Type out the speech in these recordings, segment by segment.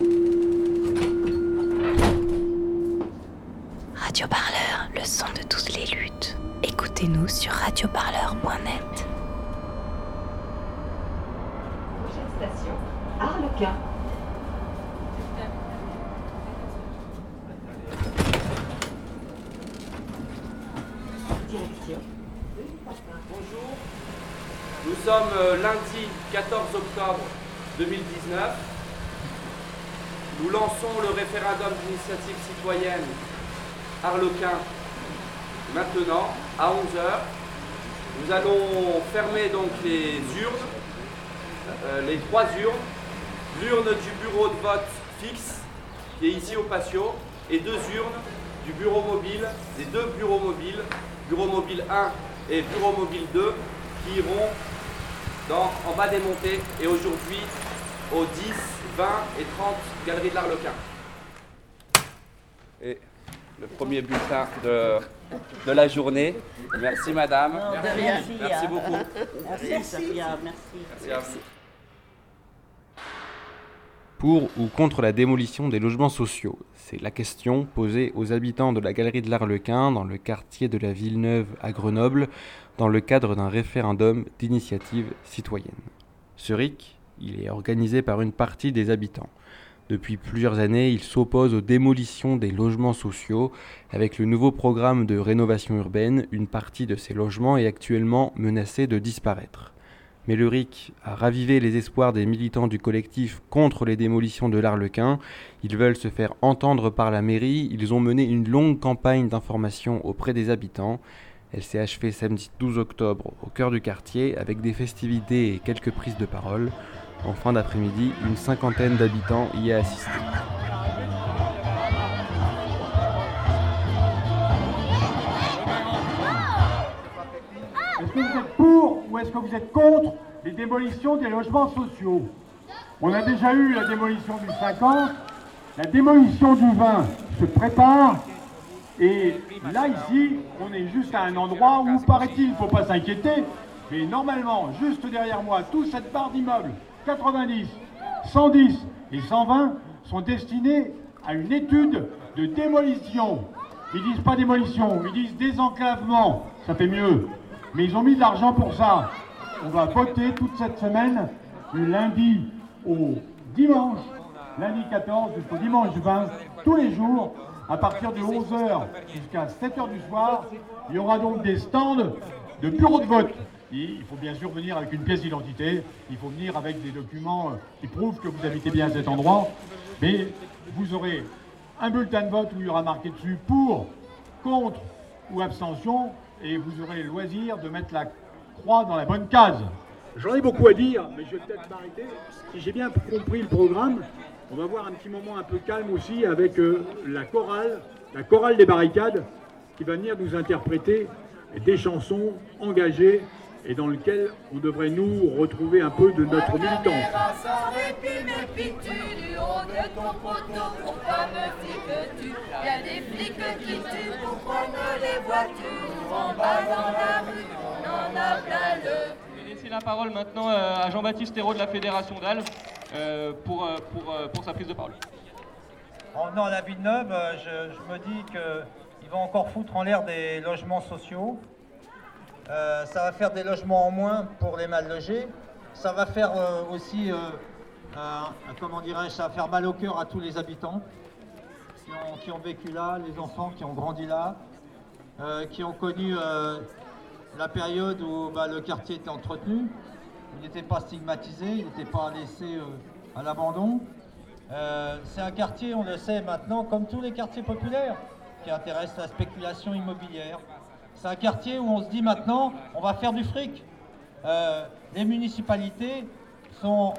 Radio Parleur, le son de toutes les luttes. Écoutez-nous sur radioparleur.net. Prochaine station, Arlequin. Direction. Bonjour. Nous sommes euh, lundi 14 octobre 2019. Nous lançons le référendum d'initiative citoyenne Arlequin maintenant à 11h. Nous allons fermer donc les urnes, euh, les trois urnes, l'urne du bureau de vote fixe qui est ici au patio et deux urnes du bureau mobile, des deux bureaux mobiles, bureau mobile 1 et bureau mobile 2 qui iront en bas des montées et aujourd'hui aux 10, 20 et 30 galeries de l'Arlequin. Et le premier bulletin de, de la journée. Merci madame. Merci, Merci beaucoup. Merci, Sophia, merci. Merci à vous. Pour ou contre la démolition des logements sociaux? C'est la question posée aux habitants de la galerie de l'Arlequin dans le quartier de la Villeneuve à Grenoble dans le cadre d'un référendum d'initiative citoyenne. Ce RIC, il est organisé par une partie des habitants. Depuis plusieurs années, il s'oppose aux démolitions des logements sociaux. Avec le nouveau programme de rénovation urbaine, une partie de ces logements est actuellement menacée de disparaître. Mais le RIC a ravivé les espoirs des militants du collectif contre les démolitions de l'Arlequin. Ils veulent se faire entendre par la mairie. Ils ont mené une longue campagne d'information auprès des habitants. Elle s'est achevée samedi 12 octobre au cœur du quartier avec des festivités et quelques prises de parole. En fin d'après-midi, une cinquantaine d'habitants y a assisté. Est-ce que vous êtes pour ou est-ce que vous êtes contre les démolitions des logements sociaux? On a déjà eu la démolition du 50, la démolition du 20 se prépare, et là, ici, on est juste à un endroit où, paraît-il, il ne faut pas s'inquiéter, mais normalement, juste derrière moi, toute cette barre d'immeubles, 90, 110 et 120, sont destinés à une étude de démolition. Ils disent pas démolition, ils disent désenclavement, ça fait mieux. Mais ils ont mis de l'argent pour ça. On va voter toute cette semaine, du lundi au dimanche, lundi 14 jusqu'au dimanche 20, tous les jours, à partir de 11h jusqu'à 7h du soir. Il y aura donc des stands de bureaux de vote. Il faut bien sûr venir avec une pièce d'identité, il faut venir avec des documents euh, qui prouvent que vous habitez bien à cet endroit. Mais vous aurez un bulletin de vote où il y aura marqué dessus pour, contre ou abstention, et vous aurez le loisir de mettre la croix dans la bonne case. J'en ai beaucoup à dire, mais je vais peut-être m'arrêter. Si j'ai bien compris le programme, on va voir un petit moment un peu calme aussi avec euh, la chorale, la chorale des barricades, qui va venir nous interpréter des chansons engagées et dans lesquelles on devrait nous retrouver un peu de notre militance. Sans répit, méfies-tu du haut de ton poteau Pourquoi me fliques-tu Y a des flics qui tuent, pourquoi ne les vois-tu En bas dans la rue, on en a plein le Je vais laisser la parole maintenant euh, à Jean-Baptiste Hérault de la Fédération d'Alves euh, pour, euh, pour, pour sa prise de parole. En venant à la Villeneuve, je, je me dis qu'ils vont encore foutre en l'air des logements sociaux. Euh, ça va faire des logements en moins pour les mal logés. Ça va faire euh, aussi, euh, comment dirais-je, ça va faire mal au cœur à tous les habitants qui ont, vécu là, les enfants qui ont grandi là, qui ont connu la période où bah, le quartier était entretenu. Il n'était pas stigmatisé, il n'était pas laissé à l'abandon. C'est un quartier, on le sait maintenant, comme tous les quartiers populaires, qui intéressent la spéculation immobilière. C'est un quartier où on se dit maintenant, on va faire du fric. Euh, les municipalités sont,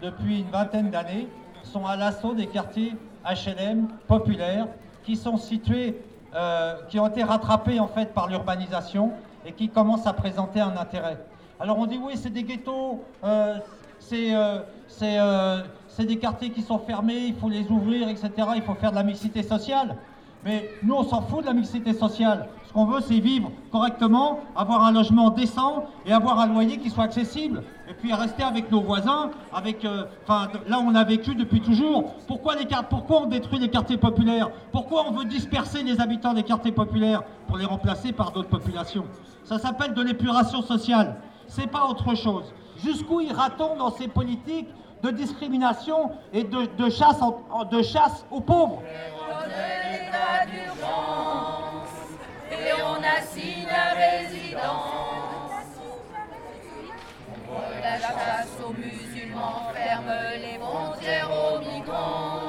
depuis une vingtaine d'années, sont à l'assaut des quartiers HLM populaires qui sont situés, euh, qui ont été rattrapés en fait par l'urbanisation et qui commencent à présenter un intérêt. Alors on dit oui, c'est des ghettos, euh, c'est c'est des quartiers qui sont fermés, il faut les ouvrir, etc. Il faut faire de la mixité sociale. Mais nous, on s'en fout de la mixité sociale. Ce qu'on veut, c'est vivre correctement, avoir un logement décent et avoir un loyer qui soit accessible. Et puis rester avec nos voisins, avec, euh, là on a vécu depuis toujours. Pourquoi, les, pourquoi on détruit les quartiers populaires? Pourquoi on veut disperser les habitants des quartiers populaires pour les remplacer par d'autres populations? Ça s'appelle de l'épuration sociale. C'est pas autre chose. Jusqu'où ira-t-on dans ces politiques de discrimination et de chasse aux pauvres? Et on assigne la résidence. On la chasse aux musulmans, ferme les frontières aux migrants.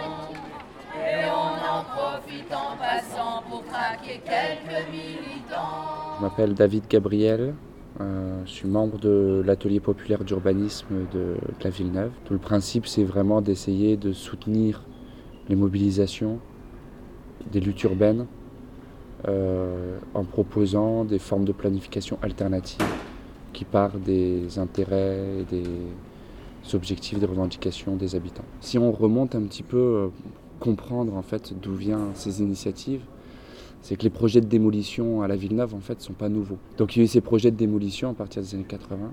Et on en profite en passant pour traquer quelques militants. Je m'appelle David Gabriel. Euh, je suis membre de l'atelier populaire d'urbanisme de, la Villeneuve. Tout le principe, c'est vraiment d'essayer de soutenir les mobilisations des luttes urbaines euh, en proposant des formes de planification alternatives qui partent des intérêts et des objectifs, des revendications des habitants. Si on remonte un petit peu, euh, comprendre en fait d'où viennent ces initiatives, c'est que les projets de démolition à la Villeneuve en fait sont pas nouveaux. Donc il y a eu ces projets de démolition à partir des années 80.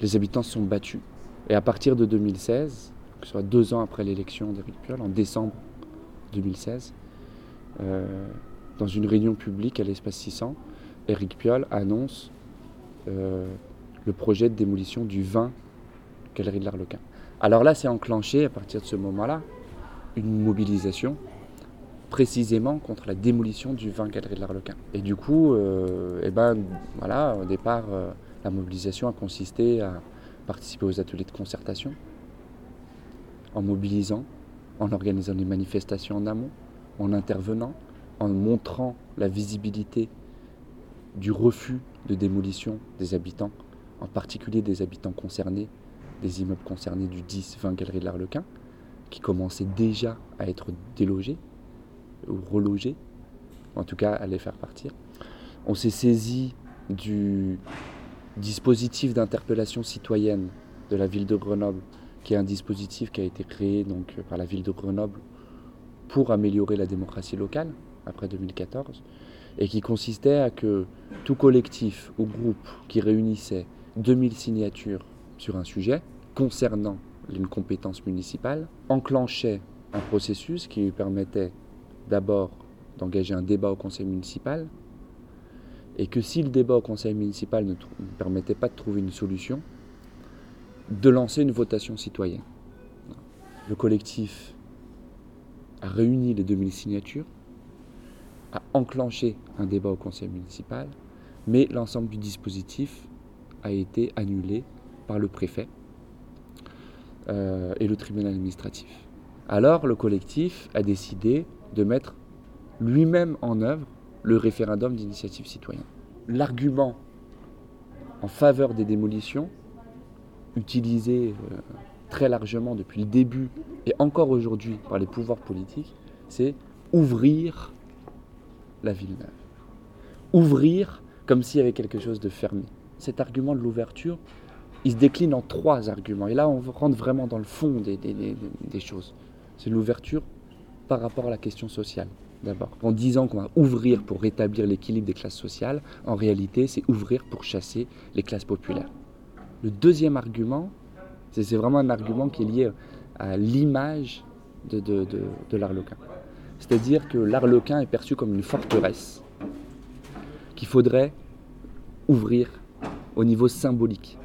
Les habitants se sont battus. Et à partir de 2016, que ce soit deux ans après l'élection d'Éric Piolle, en décembre 2016, euh, dans une réunion publique à l'espace 600, Éric Piolle annonce euh, le projet de démolition du 20 Galerie de l'Arlequin. Alors là, c'est enclenché à partir de ce moment-là une mobilisation précisément contre la démolition du 20 Galerie de l'Arlequin. Et du coup, euh, eh ben, voilà, au départ, euh, la mobilisation a consisté à participer aux ateliers de concertation, en mobilisant, en organisant des manifestations en amont, en intervenant, en montrant la visibilité du refus de démolition des habitants, en particulier des habitants concernés, des immeubles concernés du 10-20 Galerie de l'Arlequin, qui commençaient déjà à être délogés ou relogés, en tout cas à les faire partir. On s'est saisi du dispositif d'interpellation citoyenne de la ville de Grenoble, qui est un dispositif qui a été créé donc, par la ville de Grenoble pour améliorer la démocratie locale, après 2014, et qui consistait à que tout collectif ou groupe qui réunissait 2000 signatures sur un sujet concernant une compétence municipale enclenchait un processus qui lui permettait d'abord d'engager un débat au conseil municipal, et que si le débat au conseil municipal ne, permettait pas de trouver une solution, de lancer une votation citoyenne. Le collectif a réuni les 2000 signatures, a enclenché un débat au conseil municipal, mais l'ensemble du dispositif a été annulé par le préfet euh, et le tribunal administratif. Alors le collectif a décidé de mettre lui-même en œuvre le référendum d'initiative citoyenne. L'argument en faveur des démolitions, utilisé euh, très largement depuis le début et encore aujourd'hui par les pouvoirs politiques, c'est ouvrir la ville neuve. Ouvrir comme s'il y avait quelque chose de fermé. Cet argument de l'ouverture, il se décline en trois arguments. Et là, on rentre vraiment dans le fond des, des, choses. C'est l'ouverture par rapport à la question sociale, d'abord. En disant qu'on va ouvrir pour rétablir l'équilibre des classes sociales, en réalité, c'est ouvrir pour chasser les classes populaires. Le deuxième argument, c'est vraiment un argument qui est lié à l'image de, l'Arlequin. C'est-à-dire que l'Arlequin est perçu comme une forteresse qu'il faudrait ouvrir au niveau symbolique.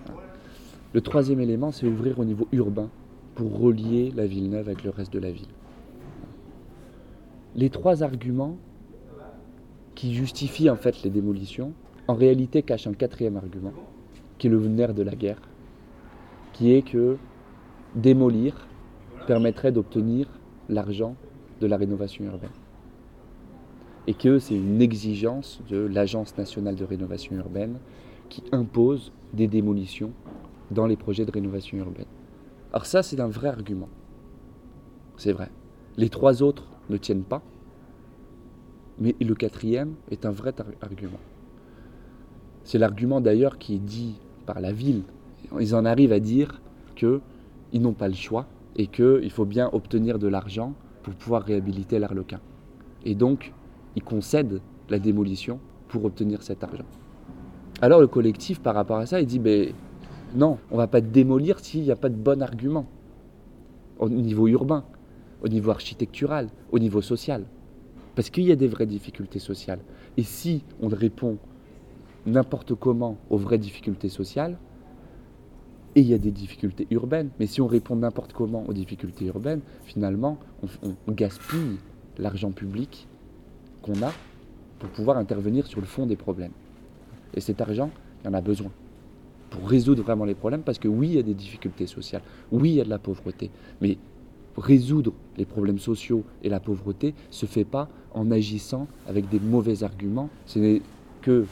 Le troisième élément, c'est ouvrir au niveau urbain pour relier la ville neuve avec le reste de la ville. Les trois arguments qui justifient en fait les démolitions, en réalité cachent un quatrième argument, qui est le nerf de la guerre, qui est que démolir permettrait d'obtenir l'argent de la rénovation urbaine. Et que c'est une exigence de l'Agence nationale de rénovation urbaine qui impose des démolitions dans les projets de rénovation urbaine. Alors ça, c'est un vrai argument. C'est vrai. Les trois autres ne tiennent pas, mais le quatrième est un vrai argument. C'est l'argument d'ailleurs qui est dit par la ville. Ils en arrivent à dire qu'ils n'ont pas le choix et qu'il faut bien obtenir de l'argent pour pouvoir réhabiliter l'Arlequin. Et donc, ils concèdent la démolition pour obtenir cet argent. Alors le collectif, par rapport à ça, il dit, ben, non, on va pas démolir s'il n'y a pas de bon argument au niveau urbain, au niveau architectural, au niveau social. Parce qu'il y a des vraies difficultés sociales. Et si on répond n'importe comment aux vraies difficultés sociales, et il y a des difficultés urbaines, mais si on répond n'importe comment aux difficultés urbaines, finalement, on, gaspille l'argent public qu'on a pour pouvoir intervenir sur le fond des problèmes. Et cet argent, il y en a besoin pour résoudre vraiment les problèmes, parce que oui, il y a des difficultés sociales, oui, il y a de la pauvreté, mais résoudre les problèmes sociaux et la pauvreté se fait pas en agissant avec des mauvais arguments, ce n'est que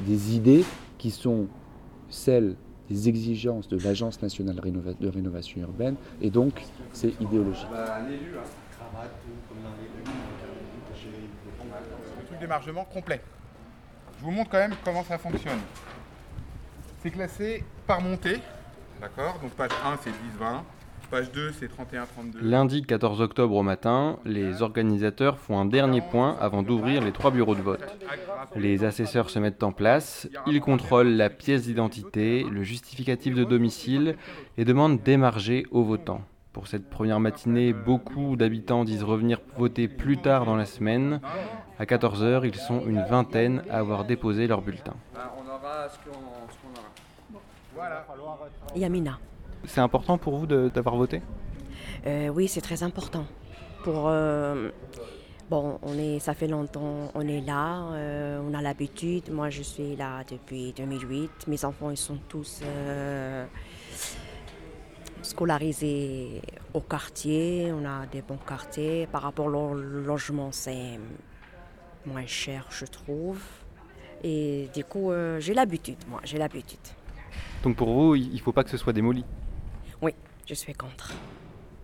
des idées qui sont celles des exigences de l'Agence nationale de rénovation urbaine, et donc c'est idéologique. Le truc d'émargement complet. Je vous montre quand même comment ça fonctionne. C'est classé par montée, d'accord? Donc page 1 c'est 10-20, page 2 c'est 31-32. Lundi 14 octobre au matin, les organisateurs font un dernier point avant d'ouvrir les trois bureaux de vote. Les assesseurs se mettent en place, ils contrôlent la pièce d'identité, le justificatif de domicile et demandent d'émarger aux votants. Pour cette première matinée, beaucoup d'habitants disent revenir voter plus tard dans la semaine. À 14h, ils sont une vingtaine à avoir déposé leur bulletin. Yamina. C'est important pour vous d'avoir voté? Euh, Oui, c'est très important. Pour, euh, bon, on est, ça fait longtemps, on est là, euh, on a l'habitude. Moi, je suis là depuis 2008. Mes enfants, ils sont tous scolarisés au quartier. On a des bons quartiers. Par rapport au logement, c'est moins cher, je trouve. Et du coup, j'ai l'habitude, moi, j'ai l'habitude. Donc pour vous, il ne faut pas que ce soit démoli? Oui, je suis contre.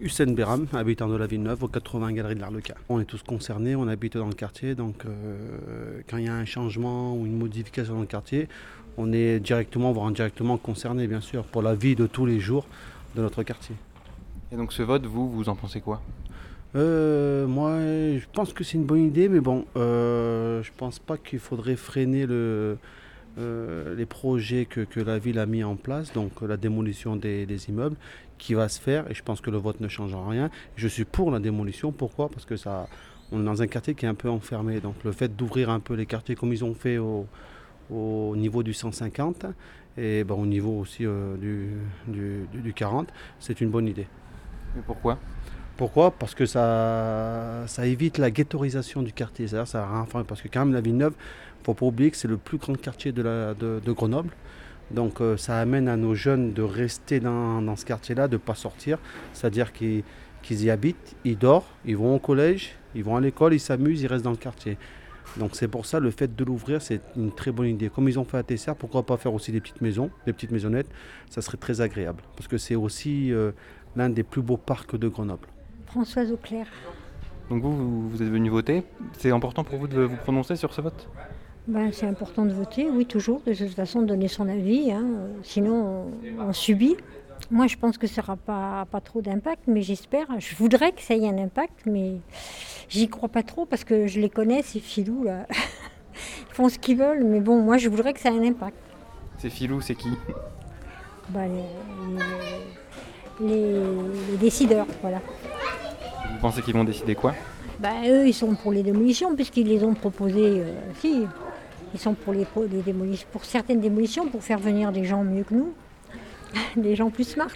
Hussein Beram, habitant de la Villeneuve, au 80 Galerie de l'Arlequin. On est tous concernés, on habite dans le quartier, donc euh, quand il y a un changement ou une modification dans le quartier, on est directement, voire indirectement concerné, bien sûr, pour la vie de tous les jours de notre quartier. Et donc ce vote, vous, vous en pensez quoi? Euh, moi, je pense que c'est une bonne idée, mais bon, euh, je pense pas qu'il faudrait freiner le, euh, les projets que, la ville a mis en place, donc la démolition des, immeubles, qui va se faire, et je pense que le vote ne change rien. Je suis pour la démolition, pourquoi? Parce que ça, on est dans un quartier qui est un peu enfermé, donc le fait d'ouvrir un peu les quartiers comme ils ont fait au, niveau du 150 et ben, au niveau aussi euh, du, du, 40, c'est une bonne idée. Et pourquoi? Pourquoi? Parce que ça, évite la ghettoisation du quartier. Ça parce que quand même la Villeneuve, il ne faut pas oublier que c'est le plus grand quartier de, Grenoble. Donc euh, ça amène à nos jeunes de rester dans, ce quartier-là, de ne pas sortir. C'est-à-dire qu'ils y habitent, ils dorment, ils vont au collège, ils vont à l'école, ils s'amusent, ils restent dans le quartier. Donc c'est pour ça le fait de l'ouvrir, c'est une très bonne idée. Comme ils ont fait à Tesser, pourquoi pas faire aussi des petites maisons, des petites maisonnettes, ça serait très agréable. Parce que c'est aussi euh, l'un des plus beaux parcs de Grenoble. Françoise Auclair. Donc vous, vous êtes venu voter. C'est important pour vous de vous prononcer sur ce vote? Ben, C'est important de voter, oui, toujours. De toute façon, de donner son avis. Hein. Sinon, on, subit. Moi, je pense que ça n'aura pas, pas trop d'impact, mais j'espère. Je voudrais que ça ait un impact, mais j'y crois pas trop parce que je les connais, ces filous, là. Ils font ce qu'ils veulent, mais bon, moi, je voudrais que ça ait un impact. Ces filous, c'est qui? Ben, les, décideurs, voilà. Vous pensez qu'ils vont décider quoi ben, Eux, ils sont pour les démolitions, puisqu'ils les ont proposées. Euh, si, ils sont pour les, démolitions, pour certaines démolitions, pour faire venir des gens mieux que nous, des gens plus smart.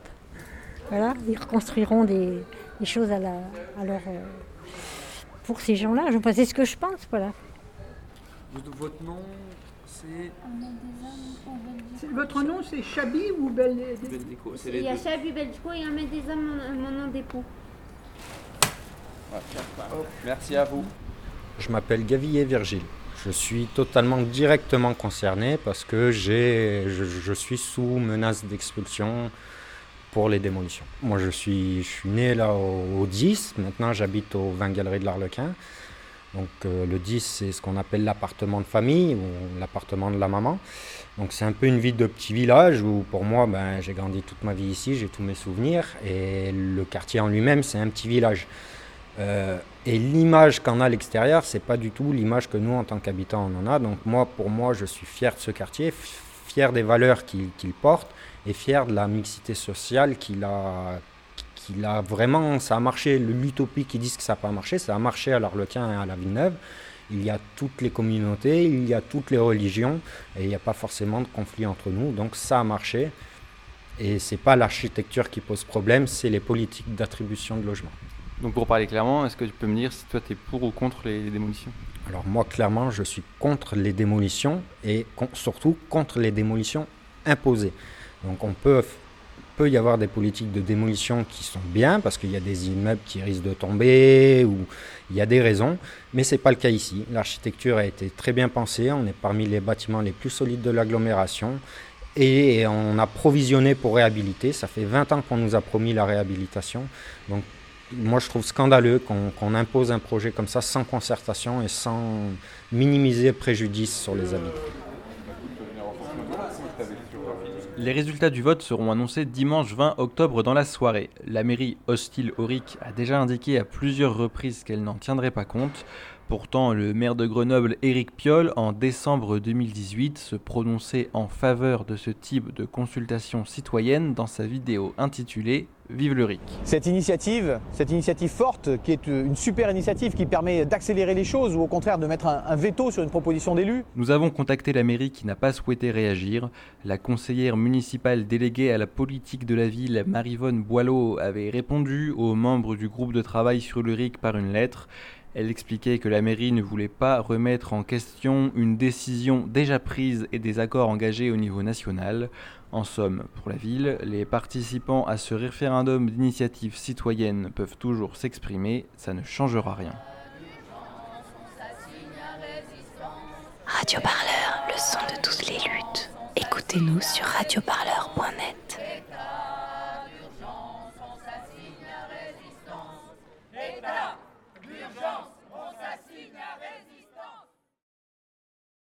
Voilà, ils reconstruiront des, choses à, la, leur, euh, pour ces gens-là. C'est ce que je pense, voilà. Votre nom, c'est votre nom, c'est Chabi ou Beldeco Il y a Chabi Beldeco et Ahmed Deza, mon, mon nom Merci à vous. Je m'appelle Gavillé Virgile. Je suis totalement directement concerné parce que je, suis sous menace d'expulsion pour les démolitions. Moi, je suis, je suis né là au, 10. Maintenant, j'habite au 20 Galeries de l'Arlequin. Donc, euh, le 10, c'est ce qu'on appelle l'appartement de famille ou l'appartement de la maman. Donc c'est un peu une vie de petit village où pour moi, ben, j'ai grandi toute ma vie ici, j'ai tous mes souvenirs et le quartier en lui-même, c'est un petit village. Euh, et l'image qu'en a l'extérieur, c'est pas du tout l'image que nous, en tant qu'habitants, on en a. Donc moi, pour moi, je suis fier de ce quartier, fier des valeurs qu'il porte et fier de la mixité sociale qu'il a, qu'il a vraiment, ça a marché. L'utopie qui disent que ça n'a pas marché, ça a marché à l'Arlequin et à la Villeneuve. Il y a toutes les communautés, il y a toutes les religions et il n'y a pas forcément de conflit entre nous. Donc ça a marché. Et c'est pas l'architecture qui pose problème, c'est les politiques d'attribution de logements. Donc pour parler clairement, est-ce que tu peux me dire si toi tu es pour ou contre les démolitions? Alors moi clairement je suis contre les démolitions et surtout contre les démolitions imposées. Donc on peut, peut y avoir des politiques de démolition qui sont bien parce qu'il y a des immeubles qui risquent de tomber ou il y a des raisons, mais ce n'est pas le cas ici. L'architecture a été très bien pensée, on est parmi les bâtiments les plus solides de l'agglomération et on a provisionné pour réhabiliter. Ça fait 20 ans qu'on nous a promis la réhabilitation. Donc moi, je trouve scandaleux qu'on impose un projet comme ça sans concertation et sans minimiser préjudice sur les habitants. Les résultats du vote seront annoncés dimanche 20 octobre dans la soirée. La mairie hostile Auric a déjà indiqué à plusieurs reprises qu'elle n'en tiendrait pas compte. Pourtant, le maire de Grenoble, Éric Piolle, en décembre 2018, se prononçait en faveur de ce type de consultation citoyenne dans sa vidéo intitulée Vive le RIC. Cette initiative, cette initiative forte, qui est une super initiative qui permet d'accélérer les choses ou au contraire de mettre un, veto sur une proposition d'élu. Nous avons contacté la mairie qui n'a pas souhaité réagir. La conseillère municipale déléguée à la politique de la ville, Marivonne Boileau, avait répondu aux membres du groupe de travail sur le RIC par une lettre. Elle expliquait que la mairie ne voulait pas remettre en question une décision déjà prise et des accords engagés au niveau national. En somme, pour la ville, les participants à ce référendum d'initiative citoyenne peuvent toujours s'exprimer, ça ne changera rien. Radio Parleur, le son de toutes les luttes. Écoutez-nous sur radioparleur.net.